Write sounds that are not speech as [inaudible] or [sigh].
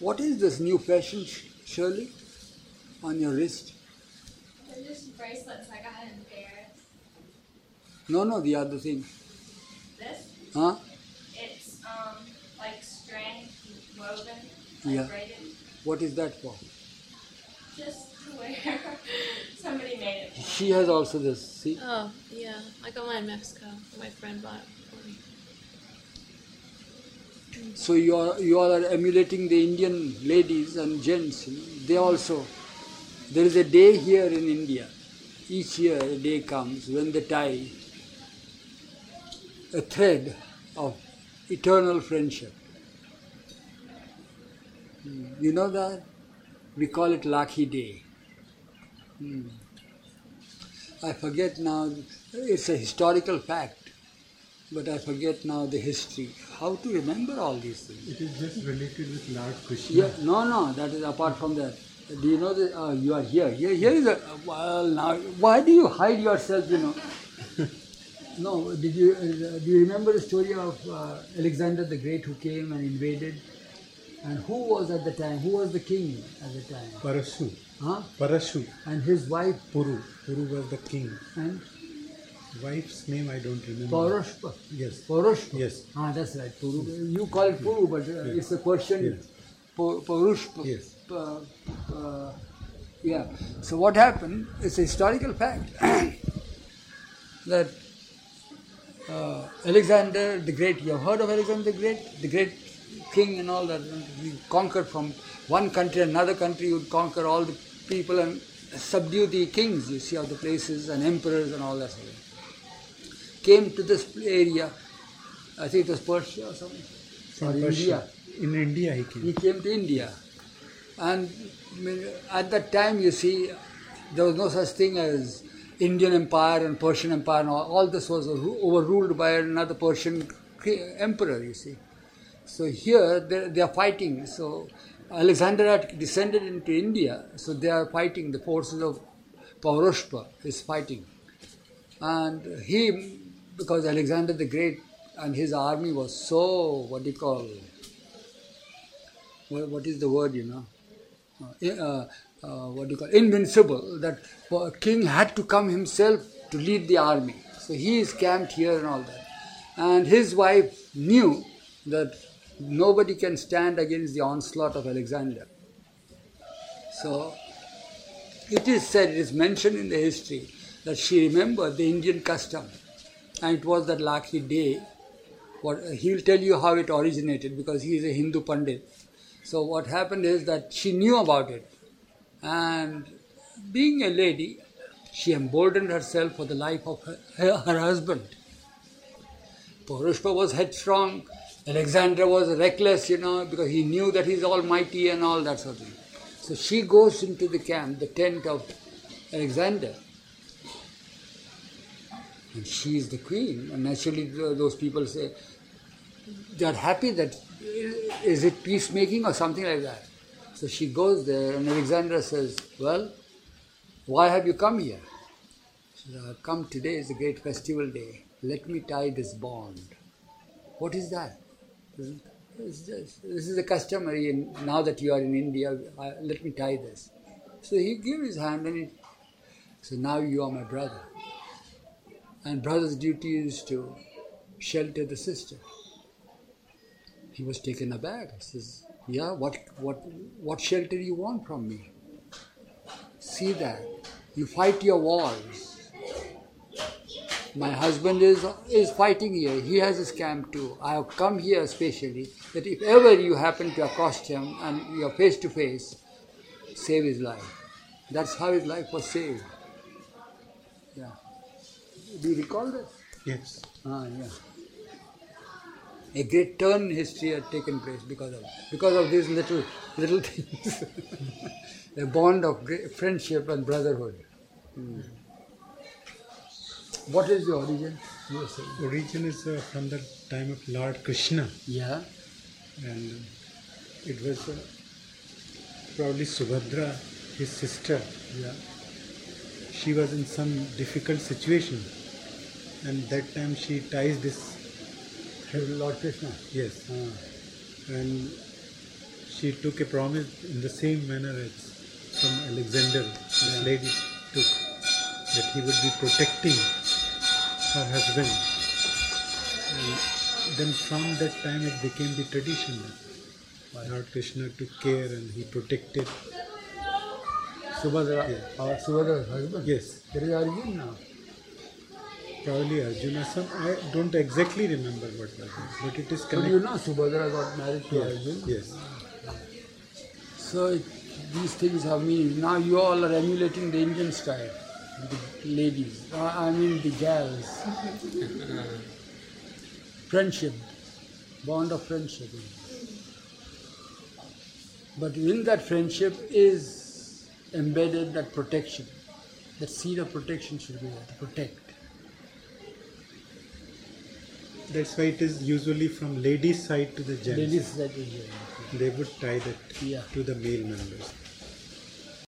What is this new fashion, Shirley, on your wrist? They're just bracelets I got in Paris. No, no, the other thing. This, Huh? it's um like string woven, like Yeah. braided. What is that for? Just to wear. [laughs] Somebody made it. She has also this. See? Oh, yeah. I got mine in Mexico. My friend bought it for me. So you are you are emulating the Indian ladies and gents. They also. There is a day here in India. Each year a day comes when they tie a thread of eternal friendship. Hmm. You know that? We call it Rakhi Day. Hmm. I forget now. It's a historical fact, but I forget now the history. How to remember all these things? It is just related with Lord Krishna. Yeah, no, no, that is apart from that. Do you know that uh, you are here? Here, here is a. Well, now, why do you hide yourself? You know. [laughs] no, did you uh, do you remember the story of uh, Alexander the Great who came and invaded? And who was at the time? Who was the king at the time? Parashu. Huh? Parashu. And his wife Puru. Puru was the king. and Wife's name I don't remember. Paurushpa. Yes. Paurushpa. Yes. Ah, that's right. Puru. You call it Puru, but uh, it's a Persian Yes. Paurushpa. Yes. Uh, uh, yeah. So what happened? It's a historical fact [clears throat] that uh, Alexander the Great. You have heard of Alexander the Great, the great king and all that. He conquered from one country another country. He would conquer all the people and subdue the kings. You see, of the places and emperors and all that sort of thing came to this area. I think it was Persia or something. Or India. In India he came. He came. came to India. And at that time, you see, there was no such thing as Indian Empire and Persian Empire. And all, all this was overruled by another Persian emperor, you see. So here they, they are fighting. So Alexander had descended into India. So they are fighting. The forces of Paurushpa is fighting. And he, because Alexander the Great and his army was so, what do you call, what, what is the word, you know? Uh, uh, uh, what do you call invincible, that a king had to come himself to lead the army. So he is camped here and all that. And his wife knew that nobody can stand against the onslaught of Alexander. So it is said, it is mentioned in the history that she remembered the Indian custom. And it was that Rakhi day. What, he will tell you how it originated because he is a Hindu Pandit. So what happened is that she knew about it. And being a lady, she emboldened herself for the life of her, her, her husband. Purushpa was headstrong. Alexander was reckless, you know, because he knew that he's almighty and all that sort of thing. So she goes into the camp, the tent of Alexander. And she is the queen. And naturally, those people say, they are happy that, is it peacemaking or something like that? So she goes there, and Alexander says, Well, why have you come here? She says, I've come today, is a great festival day. Let me tie this bond. What is that? This is a customary, and now that you are in India, I, let me tie this. So he gave his hand, and he, so now you are my brother. And brother's duty is to shelter the sister. He was taken aback. He says, Yeah, what, what, what shelter you want from me? See that. You fight your wars. My husband is, is fighting here. He has his camp too. I have come here especially that if ever you happen to accost him and you are face to face, save his life. That's how his life was saved. Yeah. Do you recall that? Yes. Ah, yeah. A great turn in history had taken place because of because of these little little [laughs] things. a bond of great friendship and brotherhood. Hmm. What is the origin? Saying. Origin is uh, from the time of Lord Krishna, Yeah. and it was uh, probably Subhadra, his sister. Yeah. She was in some difficult situation, and that time she ties this. Lord Krishna. Yes, Ah. and she took a promise in the same manner as from Alexander, this lady took, that he would be protecting her husband. And then from that time it became the tradition that Lord Krishna took care and he protected. Subhadra, Yeah. uh, Subhadra's husband. Yes, There is Arjun now. probably Arjuna. Some I don't exactly remember what was it, but it is So you connected. know Subhadra got married to Yes, Arjun? yes. So it, these things have meaning. Now you all are emulating the Indian style, the ladies. Uh, I mean the gals. [laughs] friendship, bond of friendship. But in that friendship is embedded that protection. That seed of protection should be there to protect. That's why it is usually from ladies' side to the gents. Ladies that is there. They would tie that Yeah. to the male members.